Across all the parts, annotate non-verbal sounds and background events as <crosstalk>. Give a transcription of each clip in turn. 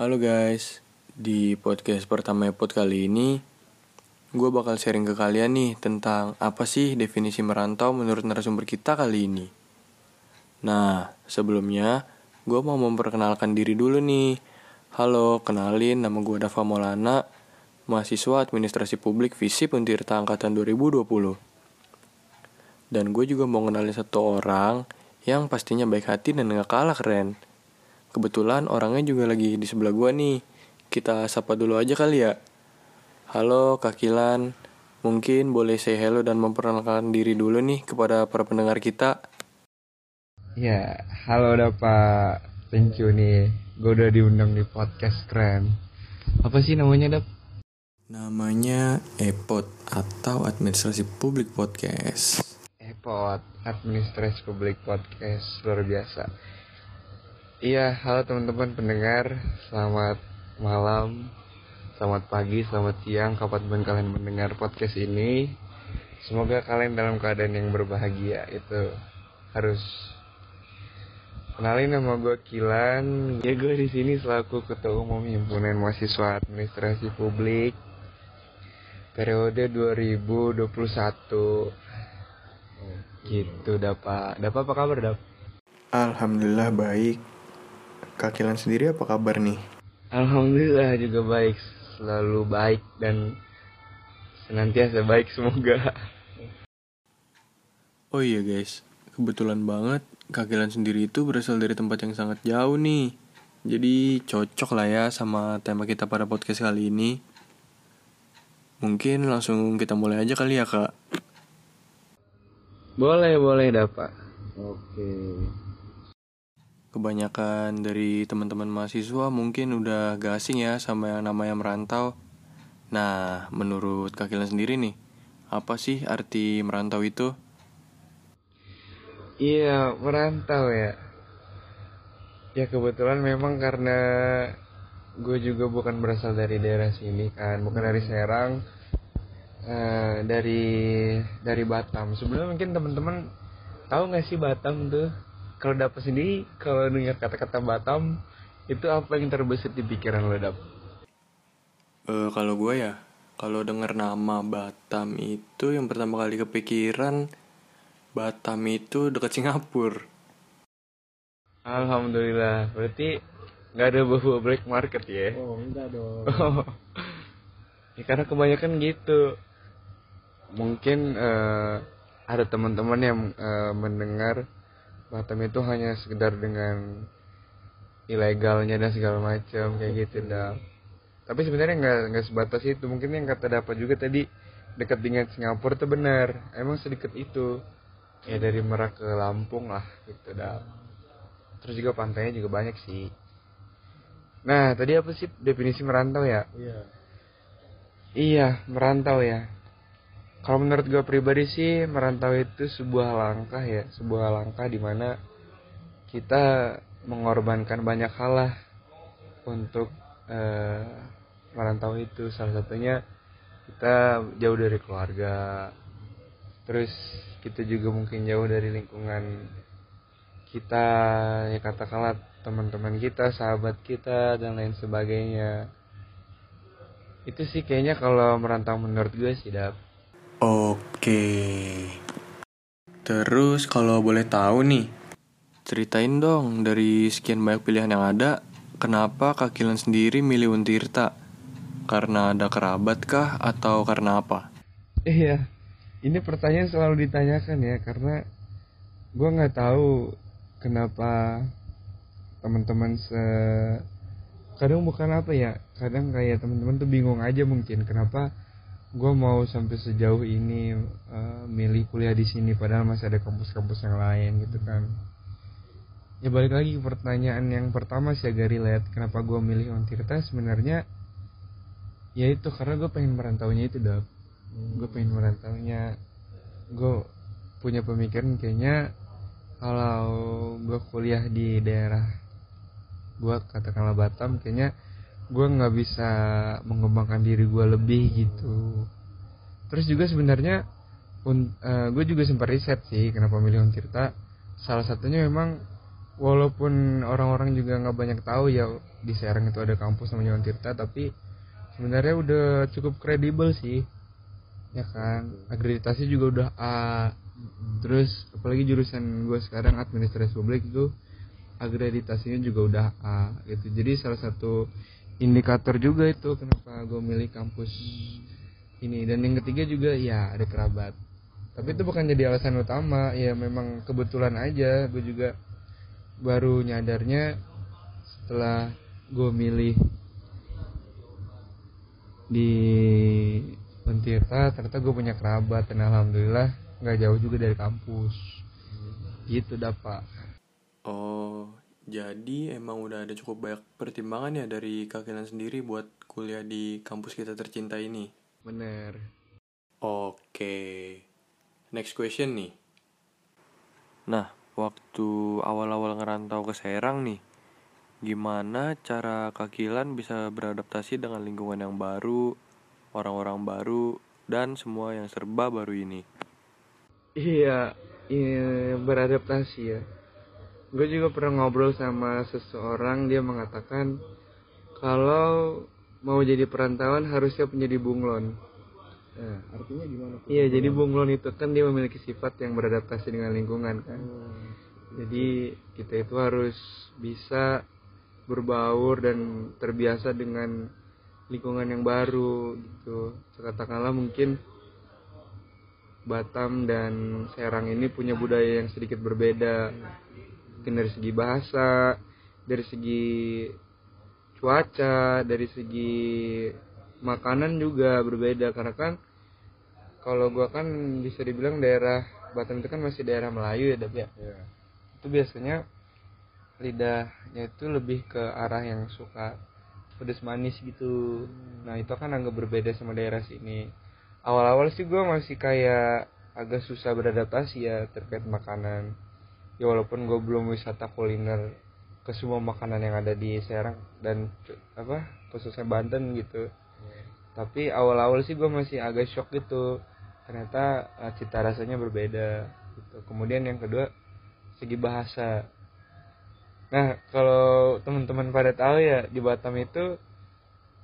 Halo guys, di podcast pertama Epot kali ini Gue bakal sharing ke kalian nih tentang apa sih definisi merantau menurut narasumber kita kali ini. Nah, sebelumnya gue mau memperkenalkan diri dulu nih. Halo, kenalin nama gue Dava Maulana Mahasiswa Administrasi Publik FISIP Untirta Angkatan 2020 Dan gue juga mau kenalin satu orang yang pastinya baik hati dan gak kalah keren Kebetulan orangnya juga lagi di sebelah gua nih. Kita sapa dulu aja kali ya. Halo Kak Kilan, mungkin boleh say hello dan memperkenalkan diri dulu nih kepada para pendengar kita. Ya, halo udah Pak. Thank you nih. Gue udah diundang di podcast keren. Apa sih namanya, Dap? Namanya EPOT atau Administrasi Publik Podcast. Epot, Administrasi Publik Podcast. Luar biasa. Iya, halo teman-teman pendengar. Selamat malam, selamat pagi, selamat siang, kapan kalian mendengar podcast ini. Semoga kalian dalam keadaan yang berbahagia. Itu harus kenalin nama gue Kilan. Ya gue di sini selaku ketua umum himpunan mahasiswa administrasi publik periode 2021. Gitu, dapat. Dapat apa kabar, Dap? Alhamdulillah baik. Kak Kilan sendiri apa kabar nih? Alhamdulillah juga baik, selalu baik dan senantiasa baik semoga. Oh iya guys, kebetulan banget Kak Kilan sendiri itu berasal dari tempat yang sangat jauh nih. Jadi cocok lah ya sama tema kita pada podcast kali ini. Mungkin langsung kita mulai aja kali ya kak. Boleh, boleh dapat. Oke. Kebanyakan dari teman-teman mahasiswa mungkin udah gak asing ya sama yang namanya merantau. Nah, menurut Kak Kilan sendiri nih, apa sih arti merantau itu? Iya, merantau ya. Ya kebetulan memang karena gue juga bukan berasal dari daerah sini kan, bukan dari Serang, eh, dari dari Batam. Sebelumnya mungkin teman-teman tahu nggak sih Batam tuh? Kalau dapat sendiri, kalau dengar kata-kata Batam, itu apa yang terbesit di pikiran lo dap? Eh, kalau gue ya, kalau dengar nama Batam itu yang pertama kali kepikiran Batam itu dekat Singapura. Alhamdulillah, berarti nggak ada bau black market ya? Oh enggak dong. <laughs> ya karena kebanyakan gitu. Mungkin eh, ada teman-teman yang eh, mendengar Batam itu hanya sekedar dengan ilegalnya dan segala macam kayak gitu dah. Tapi sebenarnya nggak nggak sebatas itu. Mungkin yang kata dapat juga tadi dekat dengan Singapura itu benar. Emang sedikit itu. Ya dari Merak ke Lampung lah gitu dah. Terus juga pantainya juga banyak sih. Nah, tadi apa sih definisi merantau ya? Iya. Iya, merantau ya. Kalau menurut gue pribadi sih merantau itu sebuah langkah ya, sebuah langkah di mana kita mengorbankan banyak hal lah untuk eh, merantau itu. Salah satunya kita jauh dari keluarga, terus kita juga mungkin jauh dari lingkungan kita, ya katakanlah teman-teman kita, sahabat kita dan lain sebagainya. Itu sih kayaknya kalau merantau menurut gue sih dap. Oke. Terus kalau boleh tahu nih, ceritain dong dari sekian banyak pilihan yang ada, kenapa Kak Kilan sendiri milih Untirta? Karena ada kerabat kah atau karena apa? Iya, ini pertanyaan selalu ditanyakan ya karena gue nggak tahu kenapa teman-teman se kadang bukan apa ya kadang kayak teman-teman tuh bingung aja mungkin kenapa gue mau sampai sejauh ini eh, milih kuliah di sini padahal masih ada kampus-kampus yang lain gitu kan. Ya balik lagi pertanyaan yang pertama sih agak relate. Kenapa gue milih Ontirta sebenarnya ya itu karena gue pengen merantaunya itu dap. Gue pengen merantaunya. Gue punya pemikiran kayaknya kalau gue kuliah di daerah gue katakanlah Batam kayaknya gue nggak bisa mengembangkan diri gue lebih gitu. Terus juga sebenarnya un, gue juga sempat riset sih kenapa milih Untirta. Salah satunya memang walaupun orang-orang juga nggak banyak tahu ya di Serang itu ada kampus namanya Tirta tapi sebenarnya udah cukup kredibel sih. Ya kan? Akreditasi juga udah A. Terus apalagi jurusan gue sekarang administrasi publik itu akreditasinya juga udah A gitu. Jadi salah satu indikator juga itu kenapa gue milih kampus ini. Dan yang ketiga juga ya ada kerabat. Tapi itu bukan jadi alasan utama ya memang kebetulan aja. Gue juga baru nyadarnya setelah gue milih di Untirta ternyata gue punya kerabat dan alhamdulillah nggak jauh juga dari kampus. Gitu dapat Oh, jadi emang udah ada cukup banyak pertimbangan ya dari kakinan sendiri buat kuliah di kampus kita tercinta ini. bener Oke, next question nih. Nah, waktu awal-awal ngerantau ke Serang nih, gimana cara kakilan bisa beradaptasi dengan lingkungan yang baru, orang-orang baru, dan semua yang serba baru ini? iya, iya beradaptasi ya gue juga pernah ngobrol sama seseorang dia mengatakan kalau mau jadi perantauan harusnya punya di bunglon Nah, artinya gimana tuh? Iya, jadi bunglon itu kan dia memiliki sifat yang beradaptasi dengan lingkungan kan. Hmm. Jadi kita itu harus bisa berbaur dan terbiasa dengan lingkungan yang baru gitu. Katakanlah mungkin Batam dan Serang ini punya budaya yang sedikit berbeda. Mungkin dari segi bahasa, dari segi cuaca, dari segi makanan juga berbeda. Karena kan kalau gua kan bisa dibilang daerah Batam itu kan masih daerah Melayu ya Dap ya? Iya. itu biasanya lidahnya itu lebih ke arah yang suka pedas manis gitu. Nah itu kan agak berbeda sama daerah sini. Awal-awal sih gua masih kayak agak susah beradaptasi ya terkait makanan ya walaupun gue belum wisata kuliner ke semua makanan yang ada di Serang dan apa khususnya Banten gitu. Tapi awal-awal sih gue masih agak shock gitu. Ternyata eh, cita rasanya berbeda gitu. Kemudian yang kedua segi bahasa. Nah kalau teman-teman pada tahu ya di Batam itu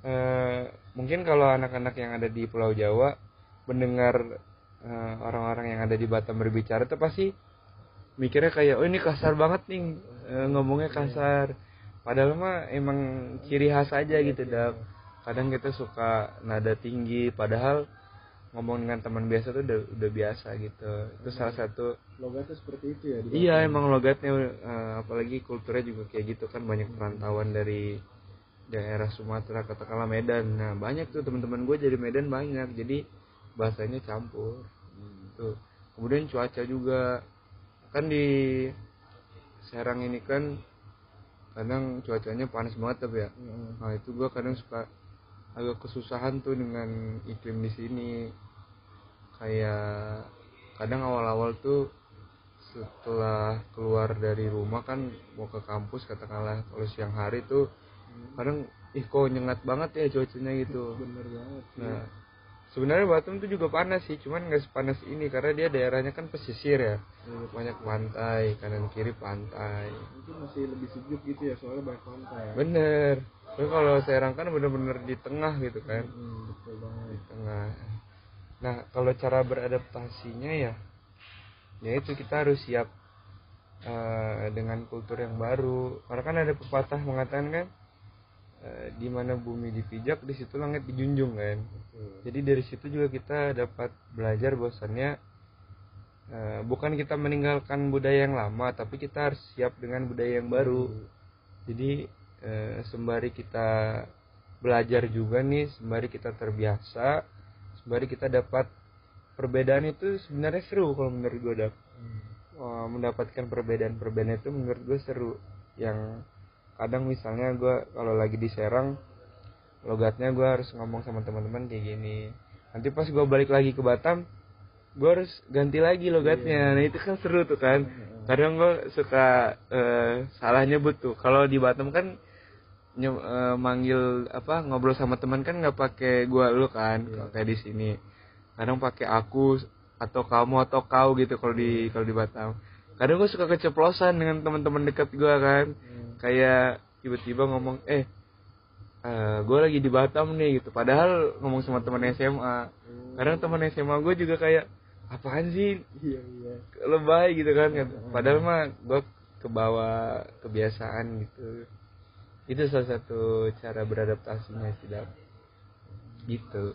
eh, mungkin kalau anak-anak yang ada di Pulau Jawa mendengar eh, orang-orang yang ada di Batam berbicara itu pasti mikirnya kayak oh ini kasar banget nih eh, ngomongnya kasar. Padahal mah emang ciri khas aja gitu dak kadang kita suka nada tinggi padahal ngomong dengan teman biasa tuh udah udah biasa gitu. Itu salah satu Logatnya seperti itu ya iya emang logatnya eh, apalagi kulturnya juga kayak gitu kan banyak perantauan dari daerah Sumatera katakanlah Medan. Nah banyak tuh teman-teman gue jadi Medan banyak jadi bahasanya campur tuh kemudian cuaca juga kan di Serang ini kan kadang cuacanya panas banget tapi ya Heeh. nah itu gua kadang suka agak kesusahan tuh dengan iklim di sini kayak kadang awal-awal tuh setelah keluar dari rumah kan mau ke kampus katakanlah kalau siang hari tuh kadang ih kok nyengat banget ya cuacanya gitu bener banget. Nah, sebenarnya Batam tuh juga panas sih, cuman nggak sepanas ini karena dia daerahnya kan pesisir ya. Iya, Banyak pantai, kanan kiri pantai. mungkin masih lebih sejuk gitu ya soalnya banyak pantai Bener. Tapi kalau Serang kan bener-bener di tengah gitu kan, Hmm, betul banget di tengah. Nah, kalau cara beradaptasinya ya, ya itu kita harus siap eh, dengan kultur yang baru. Karena kan ada pepatah mengatakan kan, di mana bumi dipijak, di situ langit dijunjung kan. Betul. Jadi dari situ juga kita dapat belajar bahwasannya eh, bukan kita meninggalkan budaya yang lama, tapi kita harus siap dengan budaya yang baru. Jadi eh, sembari kita belajar juga nih, sembari kita terbiasa, sembari kita dapat perbedaan itu sebenarnya seru kalau menurut gue Dap. Hmm. Mendapatkan perbedaan-perbedaan itu menurut gue seru. Yang kadang misalnya gue kalau lagi di Serang logatnya gue harus ngomong sama teman-teman kayak gini. Nanti pas gue balik lagi ke Batam gue harus ganti lagi logatnya. Nah itu kan seru tuh kan. Kadang gue suka eh, salah nyebut tuh. Kalau di Batam kan nye- eh, manggil apa ngobrol sama teman kan nggak pakai gua lu kan. Kalau kayak di sini. Kadang pakai aku atau kamu atau kau gitu kalau di kalau di Batam kadang gue suka keceplosan dengan teman-teman dekat gue kan. Hmm. kayak tiba-tiba ngomong eh gue lagi di Batam nih gitu. Padahal ngomong sama teman SMA kadang teman SMA gue juga kayak apaan sih? Iya iya. lebay gitu kan. Padahal mah gue kebawa kebiasaan gitu. Itu salah satu cara beradaptasinya sih Dap. gitu.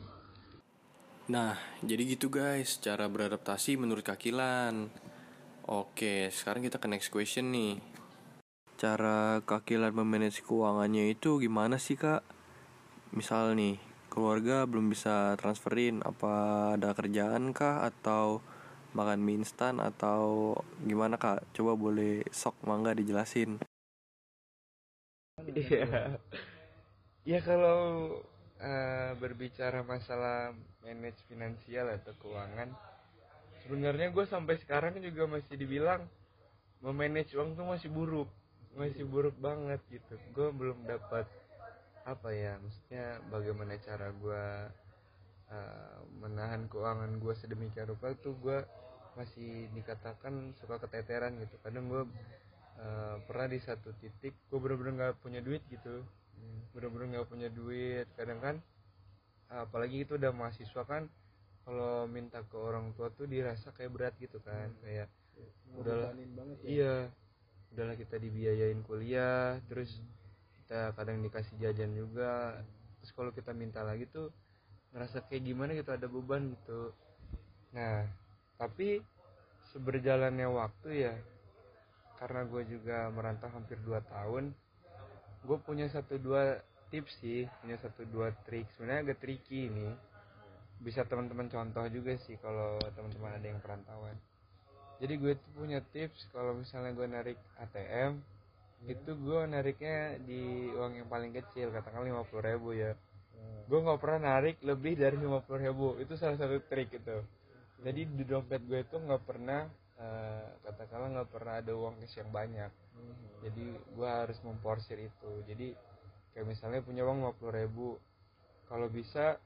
Nah, jadi gitu guys, cara beradaptasi menurut Kakilan. Oke, sekarang kita ke next question nih. Cara Kakilan memanage keuangannya itu gimana sih kak? Misal nih, keluarga belum bisa transferin, apa ada kerjaan kah? Atau makan mie instan atau gimana kak? Coba boleh sok mangga dijelasin. Iya. Ya kalau eh, berbicara masalah manage finansial atau keuangan, sebenarnya gue sampai sekarang juga masih dibilang memanage uang tuh masih buruk, masih buruk banget gitu. Gue belum dapat apa ya, maksudnya bagaimana cara gue eh, menahan keuangan gue sedemikian rupa tuh gue masih dikatakan suka keteteran gitu. Kadang gue eh, pernah di satu titik gue bener-bener nggak punya duit gitu. Bener-bener nggak punya duit. Kadang kan apalagi itu udah mahasiswa kan kalau minta ke orang tua tuh dirasa kayak berat gitu kan kayak udahlah Ngebebanin banget ya. iya udahlah kita dibiayain kuliah terus kita kadang dikasih jajan juga. Terus kalau kita minta lagi tuh ngerasa kayak gimana gitu ada beban gitu. Nah tapi seberjalannya waktu ya karena gue juga merantau hampir 2 tahun gue punya satu dua tips sih punya satu dua trik. Sebenarnya agak tricky ini bisa teman-teman contoh juga sih kalau teman-teman ada yang perantauan. Jadi gue tuh punya tips kalau misalnya gue narik ATM itu gue nariknya di uang yang paling kecil katakan lima puluh ribu ya. Gue nggak pernah narik lebih dari lima puluh ribu. Itu salah satu trik itu jadi di dompet gue itu nggak pernah eh, katakanlah nggak pernah ada uang cash yang banyak. Jadi gue harus memporsir itu. Jadi kayak misalnya punya uang 50 ribu kalau bisa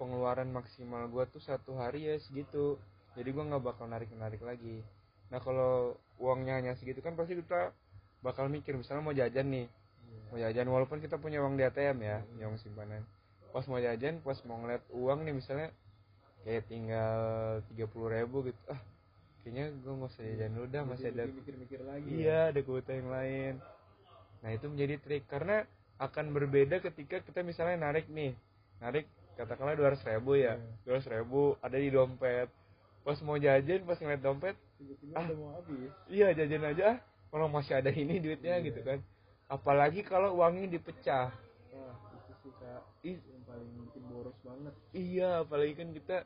pengeluaran maksimal gue tuh satu hari ya segitu. Jadi gue nggak bakal narik narik lagi. Nah kalau uangnya hanya segitu kan pasti kita bakal mikir misalnya mau jajan nih. Mau jajan walaupun kita punya uang di ATM ya punya uang simpanan. Pas mau jajan pas mau ngeliat uang nih misalnya kayak tinggal 30 ribu gitu. Ah kayaknya gue nggak usah jajan dulu dah masih ada mikir-mikir lagi. Iya, ada kuota yang lain. Nah, itu menjadi trik. Karena akan berbeda ketika kita misalnya narik nih. Narik katakanlah 200 ribu ya. 200 ribu ada di dompet. Pas mau jajan, pas ngeliat dompet, Tiba-tiba Ah. udah mau habis. iya jajan aja ah. Kalau masih ada ini duitnya gitu kan. Apalagi kalau uangnya dipecah. Wah, itu sih kak Ih, yang paling bikin boros banget. Iya, apalagi kan kita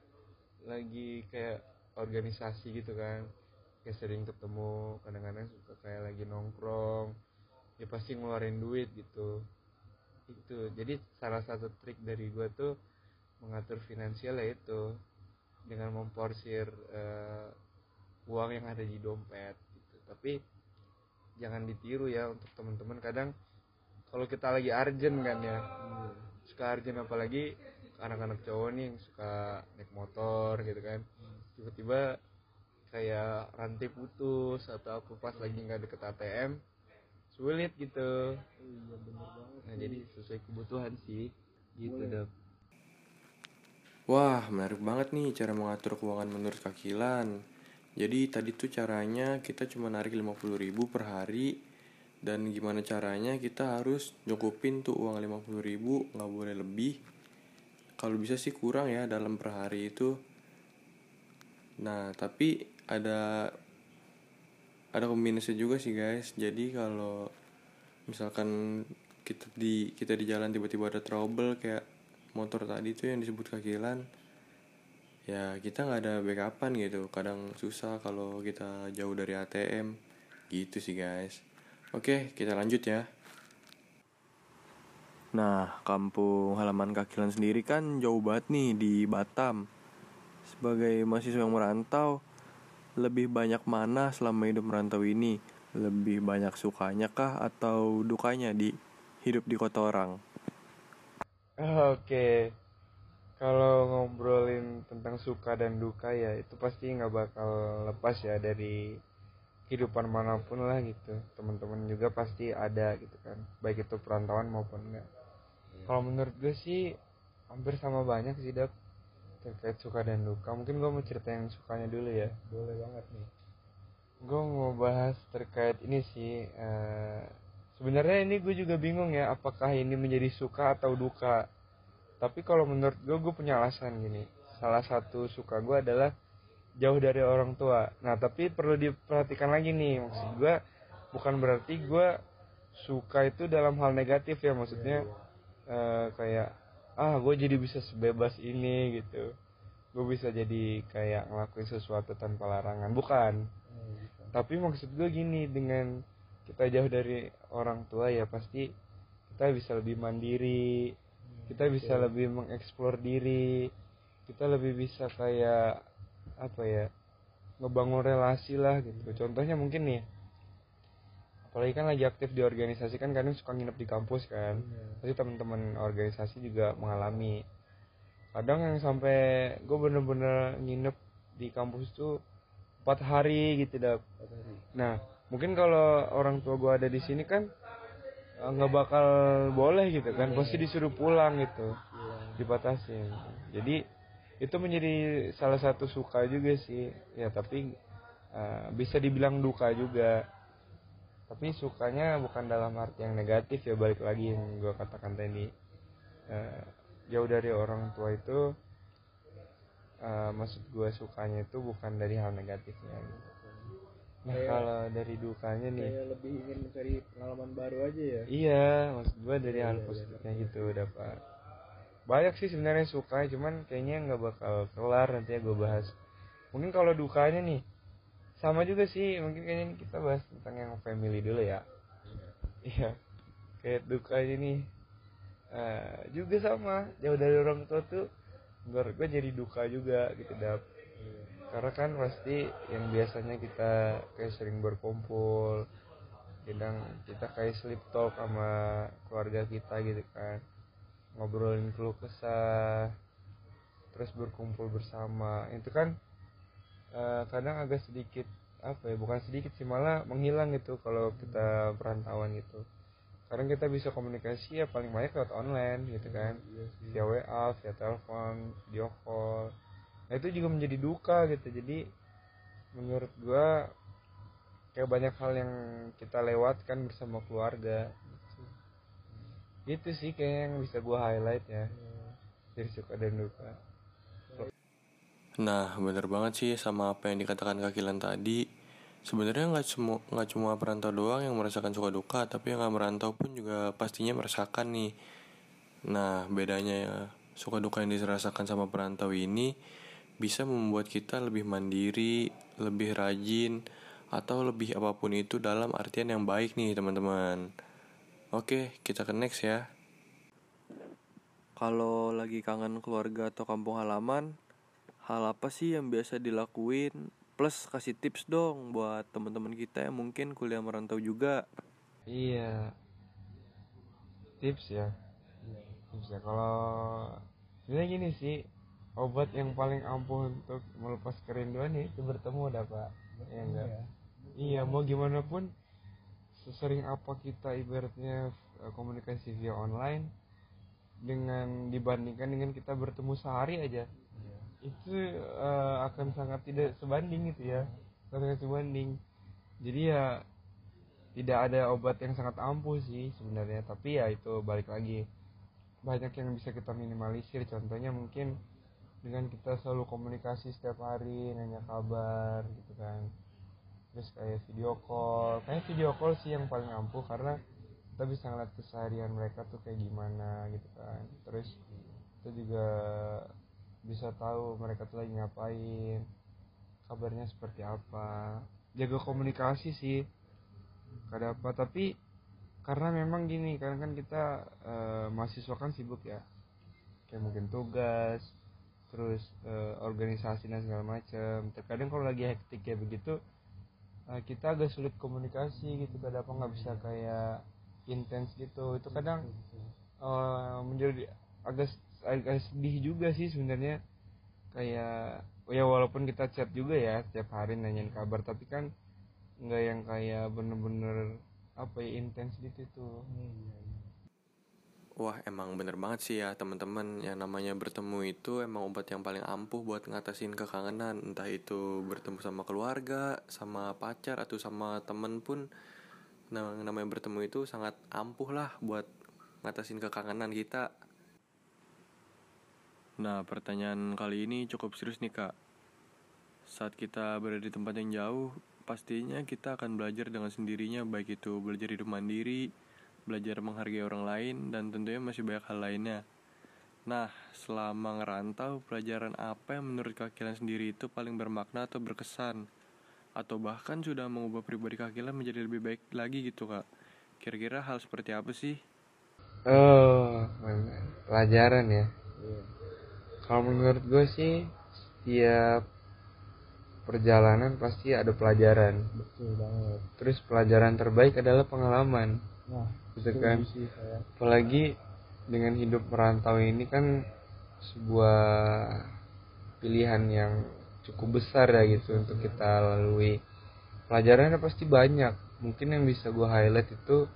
lagi kayak organisasi gitu kan. Kayak sering ketemu, kadang-kadang suka kayak lagi nongkrong. Ya pasti ngeluarin duit gitu. Itu. Jadi salah satu trik dari gua tuh mengatur finansial ya itu dengan memporsir eh, uang yang ada di dompet gitu. Tapi jangan ditiru ya untuk teman-teman kadang kalau kita lagi urgent kan ya suka urgent apalagi anak-anak cowok nih yang suka naik motor gitu kan tiba-tiba kayak rantai putus atau apa pas lagi nggak deket ATM sulit gitu Iya bener banget. nah jadi sesuai kebutuhan sih gitu Boleh. Wah, menarik banget nih cara mengatur keuangan menurut Kakilan. Jadi tadi tuh caranya kita cuma narik 50.000 ribu per hari dan gimana caranya kita harus nyukupin tuh uang 50.000 ribu nggak boleh lebih. Kalau bisa sih kurang ya dalam per hari itu. Nah, tapi ada ada kombinasi juga sih guys. Jadi kalau misalkan kita di kita di jalan tiba-tiba ada trouble kayak motor tadi tuh yang disebut kakilan ya kita nggak ada backupan gitu. Kadang susah kalau kita jauh dari ATM gitu sih guys. Oke kita lanjut ya. Nah kampung halaman kakilan sendiri kan jauh banget nih di Batam. Sebagai mahasiswa yang merantau lebih banyak mana selama hidup merantau ini? Lebih banyak sukanya kah atau dukanya di hidup di kota orang Oke, kalau ngobrolin tentang suka dan duka ya itu pasti nggak bakal lepas ya dari kehidupan mana pun lah gitu. Teman-teman juga pasti ada gitu kan baik itu perantauan maupun enggak. Kalau menurut gue sih hampir sama banyak sih dap terkait suka dan duka. Mungkin gue mau cerita yang sukanya dulu ya. Boleh banget nih. Gue mau bahas terkait ini sih eh, sebenarnya ini gue juga bingung ya apakah ini menjadi suka atau duka. Tapi kalau menurut gue gue punya alasan gini. Salah satu suka gue adalah jauh dari orang tua. Nah tapi perlu diperhatikan lagi nih maksud gue bukan berarti gue suka itu dalam hal negatif ya maksudnya eh, kayak ah gue jadi bisa sebebas ini gitu. Gue bisa jadi kayak ngelakuin sesuatu tanpa larangan. Bukan. Hmm, tapi maksud gue gini dengan kita jauh dari orang tua ya pasti kita bisa lebih mandiri kita bisa lebih mengeksplor diri kita lebih bisa kayak apa ya ngebangun relasi lah gitu. Contohnya mungkin nih apalagi kan lagi aktif di organisasi kan kadang suka nginep di kampus kan. Iya. pasti teman-teman organisasi juga mengalami. Kadang yang sampai gue bener-bener nginep di kampus tuh empat hari gitu dap. Nah, mungkin kalau orang tua gua ada di sini kan eh, nggak bakal boleh gitu kan, pasti disuruh pulang gitu, Iya. dibatasin. Jadi itu menjadi salah satu suka juga sih, ya tapi eh, bisa dibilang duka juga. Tapi sukanya bukan dalam arti yang negatif ya balik lagi yang gua katakan tadi. Eh, jauh dari orang tua itu eh, maksud gua sukanya itu bukan dari hal negatifnya gitu. Nah Kayak- kalau dari dukanya nih, kayak lebih ingin mencari pengalaman baru aja ya iya maksud gua dari Iya, hal iya, positifnya iya. gitu dapat. Banyak sih sebenarnya suka, cuman kayaknya nggak bakal kelar nanti ya gue bahas. Mungkin kalau dukanya nih, sama juga sih. Mungkin kayaknya ini kita bahas tentang yang family dulu ya. Iya, kayak dukanya nih, eh, juga sama. Jauh dari orang tua tuh, gue jadi duka juga gitu dap. Karena kan pasti yang biasanya kita kayak sering berkumpul kadang kita kayak sleep talk sama keluarga kita gitu kan. Ngobrolin keluh kesah terus berkumpul bersama. Itu kan eh, kadang agak sedikit apa ya bukan sedikit sih malah menghilang gitu kalau kita perantauan gitu. Kadang kita bisa komunikasi ya paling banyak lewat online gitu kan. Iya sih via WA, via telepon, video call. Nah itu juga menjadi duka gitu. Jadi menurut gua kayak banyak hal yang kita lewatkan bersama keluarga. Gitu, Gitu sih kayak yang bisa gua highlight ya Iya. dari suka dan duka. Nah, bener banget sih sama apa yang dikatakan Kak Kilan tadi. Sebenarnya nggak cuma nggak cuma perantau doang yang merasakan suka duka, tapi yang nggak merantau pun juga pastinya merasakan nih. Nah, bedanya ya suka duka yang dirasakan sama perantau ini bisa membuat kita lebih mandiri, lebih rajin, atau lebih apa pun itu dalam artian yang baik nih teman-teman. Oke, kita ke next ya. Kalau lagi kangen keluarga atau kampung halaman, hal apa sih yang biasa dilakuin? Plus kasih tips dong buat teman-teman kita yang mungkin kuliah merantau juga. Iya. Tips ya. Tips ya kalau sebenarnya gini sih obat yang paling ampuh untuk melepas kerinduan ya itu bertemu dah pak. Iya enggak? Iya. Iya, mau gimana pun sesering apa kita ibaratnya eh, komunikasi via online dengan dibandingkan dengan kita bertemu sehari aja Iya. itu eh, akan sangat tidak sebanding gitu ya sangat sebanding jadi ya tidak ada obat yang sangat ampuh sih sebenarnya tapi ya itu balik lagi banyak yang bisa kita minimalisir contohnya mungkin dengan kita selalu komunikasi setiap hari nanya kabar gitu kan. Terus kayak video call. Kayak video call sih yang paling ampuh karena kita bisa ngeliat keseharian mereka tuh kayak gimana gitu kan. Terus kita juga bisa tahu mereka tuh lagi ngapain kabarnya seperti apa. Jaga komunikasi sih. Kada apa tapi karena memang gini karena kan kita eh, mahasiswa kan sibuk ya. Kayak mungkin tugas terus eh, organisasi dan segala macam terkadang kalau lagi hektik kayak begitu eh, kita agak sulit komunikasi gitu. Kadang apa nggak bisa kayak intens gitu. Itu kadang eh, menjadi agak agak sedih juga sih sebenarnya. Kayak ya walaupun kita chat juga ya setiap hari nanyain kabar. Tapi kan nggak yang kayak bener-bener apa ya intens gitu tuh Wah emang bener banget sih ya teman-teman yang namanya bertemu itu emang obat yang paling ampuh buat ngatasin kekangenan entah itu bertemu sama keluarga, sama pacar atau sama temen pun nah, namanya bertemu itu sangat ampuh lah buat ngatasin kekangenan kita. Nah pertanyaan kali ini cukup serius nih kak. Saat kita berada di tempat yang jauh, pastinya kita akan belajar dengan sendirinya baik itu belajar hidup mandiri, belajar menghargai orang lain, dan tentunya masih banyak hal lainnya. Nah, selama ngerantau, pelajaran apa yang menurut kakilan sendiri itu paling bermakna atau berkesan? Atau bahkan sudah mengubah pribadi kakilan menjadi lebih baik lagi gitu kak? Kira-kira hal seperti apa sih? oh pelajaran ya Iya. kalau menurut gue sih setiap perjalanan pasti ada pelajaran Betul banget. terus pelajaran terbaik adalah pengalaman Nah, gitu kan. Saya. apalagi dengan hidup merantau ini kan sebuah pilihan yang cukup besar ya gitu untuk kita lalui. Pelajarannya pasti banyak. Mungkin yang bisa gue highlight itu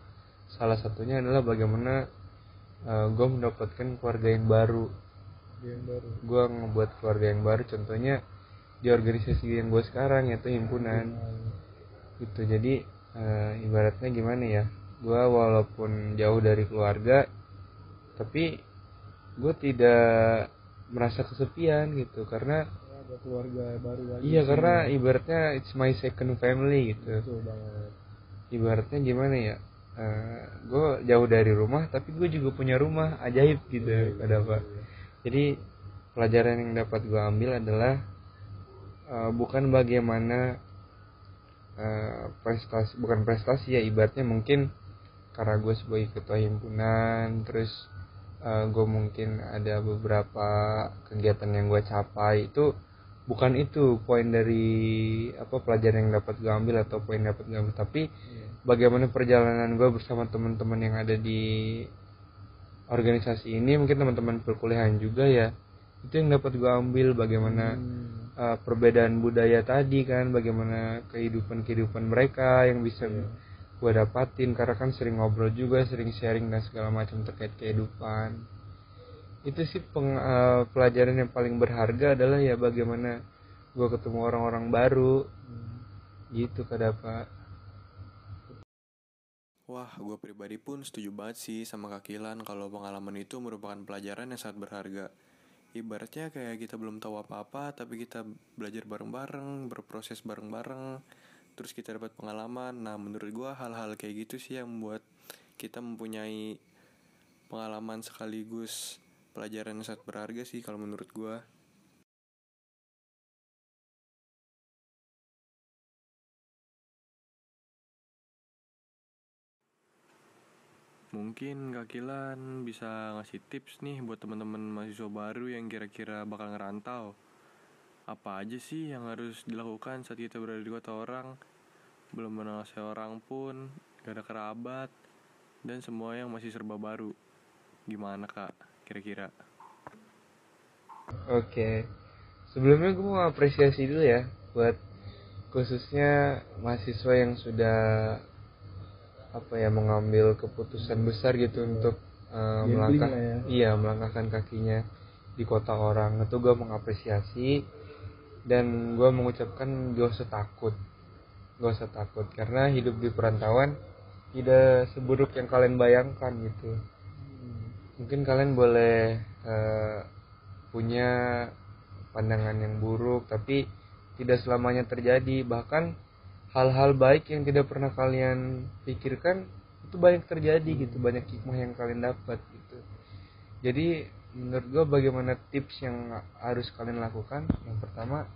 salah satunya adalah bagaimana gue mendapatkan keluarga yang baru. Yang baru. gue ngebuat keluarga yang baru contohnya di organisasi yang gue sekarang yaitu himpunan. Gitu. Jadi eh, ibaratnya gimana ya gue walaupun jauh dari keluarga tapi gue tidak merasa kesepian gitu karena Ya, ada keluarga baru lagi. iya sih. karena ibaratnya it's my second family gitu Betul banget. ibaratnya gimana ya gue jauh dari rumah tapi gue juga punya rumah ajaib gitu ada apa jadi pelajaran yang dapat gue ambil adalah eh, bukan bagaimana eh, prestasi bukan prestasi ya ibaratnya mungkin karena gue sebagai ketua himpunan terus gue mungkin ada beberapa kegiatan yang gue capai itu bukan itu poin dari apa pelajaran yang dapat gue ambil atau poin dapat gue ambil tapi Iya. bagaimana perjalanan gue bersama teman-teman yang ada di organisasi ini mungkin teman-teman perkuliahan juga ya itu yang dapat gue ambil bagaimana Hmm. uh, perbedaan budaya tadi kan bagaimana kehidupan kehidupan mereka yang bisa Iya. Gue dapatin karena kan sering ngobrol juga sering sharing dan segala macam terkait kehidupan. Itu sih peng- uh, pelajaran yang paling berharga adalah ya bagaimana gue ketemu orang-orang baru. Gitu kadapat Wah, gue pribadi pun setuju banget sih sama Kakilan kalau pengalaman itu merupakan pelajaran yang sangat berharga. Ibaratnya kayak kita belum tahu apa-apa, tapi kita belajar bareng-bareng, berproses bareng-bareng, terus kita dapat pengalaman. Nah, menurut gue hal-hal kayak gitu sih yang membuat kita mempunyai pengalaman sekaligus pelajaran yang sangat berharga sih kalau menurut gue. Mungkin Kak Kilan bisa ngasih tips nih buat teman-teman mahasiswa baru yang kira-kira bakal ngerantau. Apa aja sih yang harus dilakukan saat kita berada di kota orang? Belum mengenal seorang pun, gak ada kerabat, dan semua yang masih serba baru. Gimana kak, kira-kira? Oke, sebelumnya gue mau apresiasi dulu ya buat khususnya mahasiswa yang sudah apa ya mengambil keputusan besar gitu untuk uh, melangkah, ya. iya melangkahkan kakinya di kota orang. Itu gue mengapresiasi dan gue mengucapkan gak usah takut, gak usah takut. Karena hidup di perantauan tidak seburuk yang kalian bayangkan gitu. Mungkin kalian boleh eh, punya pandangan yang buruk tapi tidak selamanya terjadi. Bahkan hal-hal baik yang tidak pernah kalian pikirkan itu banyak terjadi gitu. Banyak hikmah yang kalian dapat gitu. Jadi menurut gue bagaimana tips yang harus kalian lakukan? Yang pertama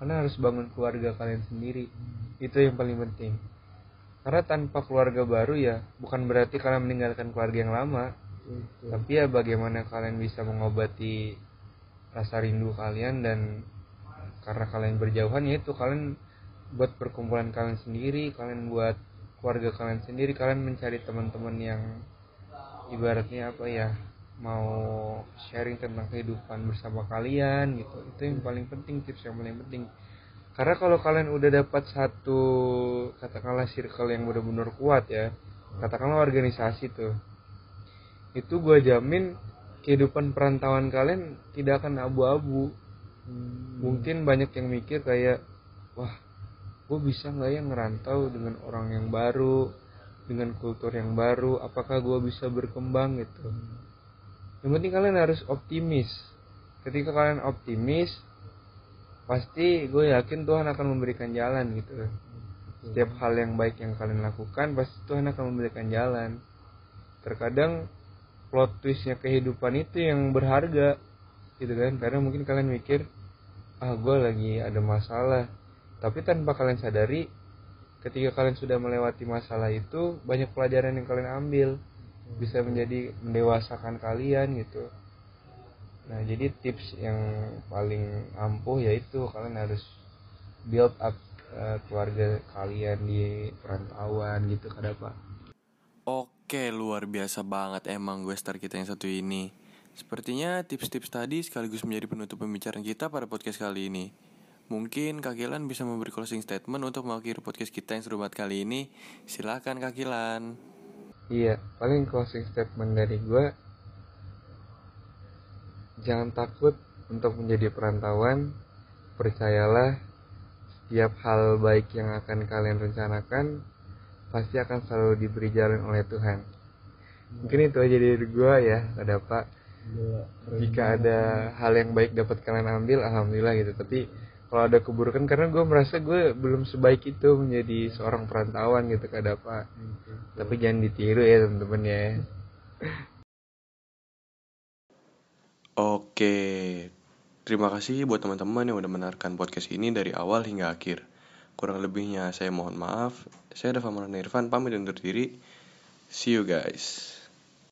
kalian harus bangun keluarga kalian sendiri. Itu yang paling penting. Karena tanpa keluarga baru ya bukan berarti kalian meninggalkan keluarga yang lama. Betul. tapi ya bagaimana kalian bisa mengobati rasa rindu kalian dan karena kalian berjauhan ya itu kalian buat perkumpulan kalian sendiri kalian buat keluarga kalian sendiri kalian mencari teman-teman yang ibaratnya apa ya mau sharing tentang kehidupan bersama kalian gitu. Itu yang paling penting tips yang paling penting. Karena kalau kalian udah dapat satu katakanlah circle yang benar-benar kuat ya katakanlah organisasi tuh itu gue jamin kehidupan perantauan kalian tidak akan abu-abu. Hmm. mungkin banyak yang mikir kayak wah gue bisa nggak ya ngerantau dengan orang yang baru dengan kultur yang baru? Apakah gue bisa berkembang? gitu yang penting kalian harus optimis. Ketika kalian optimis pasti gue yakin Tuhan akan memberikan jalan gitu. Setiap hal yang baik yang kalian lakukan pasti Tuhan akan memberikan jalan. Terkadang plot twistnya kehidupan itu yang berharga gitu kan? Karena mungkin kalian mikir ah gue lagi ada masalah. Tapi tanpa kalian sadari ketika kalian sudah melewati masalah itu banyak pelajaran yang kalian ambil bisa menjadi mendewasakan kalian gitu nah jadi tips yang paling ampuh yaitu kalian harus build up eh, keluarga kalian di perantauan gitu kada apa Oke, luar biasa banget emang gue star kita yang satu ini. Sepertinya tips-tips tadi sekaligus menjadi penutup pembicaraan kita pada podcast kali ini. Mungkin Kak Gilan bisa memberi closing statement untuk mengakhiri podcast kita yang seru banget kali ini. Silakan Kak Gilan. Iya, paling closing statement dari gue Jangan takut untuk menjadi perantauan. Percayalah Setiap hal baik yang akan kalian rencanakan Pasti akan selalu diberi jalan oleh Tuhan. Mungkin itu aja dari gue ya Ada pak Jika ada hal yang baik dapat kalian ambil Alhamdulillah gitu. Tapi kalau ada keburukan Karena gue merasa gue belum sebaik itu Menjadi seorang perantauan gitu Kada pak Oke. tapi jangan ditiru ya teman-teman ya Oke, terima kasih buat teman-teman yang udah mendengarkan podcast ini dari awal hingga akhir. Kurang lebihnya saya mohon maaf. Saya Dava Irfan pamit undur diri. See you guys.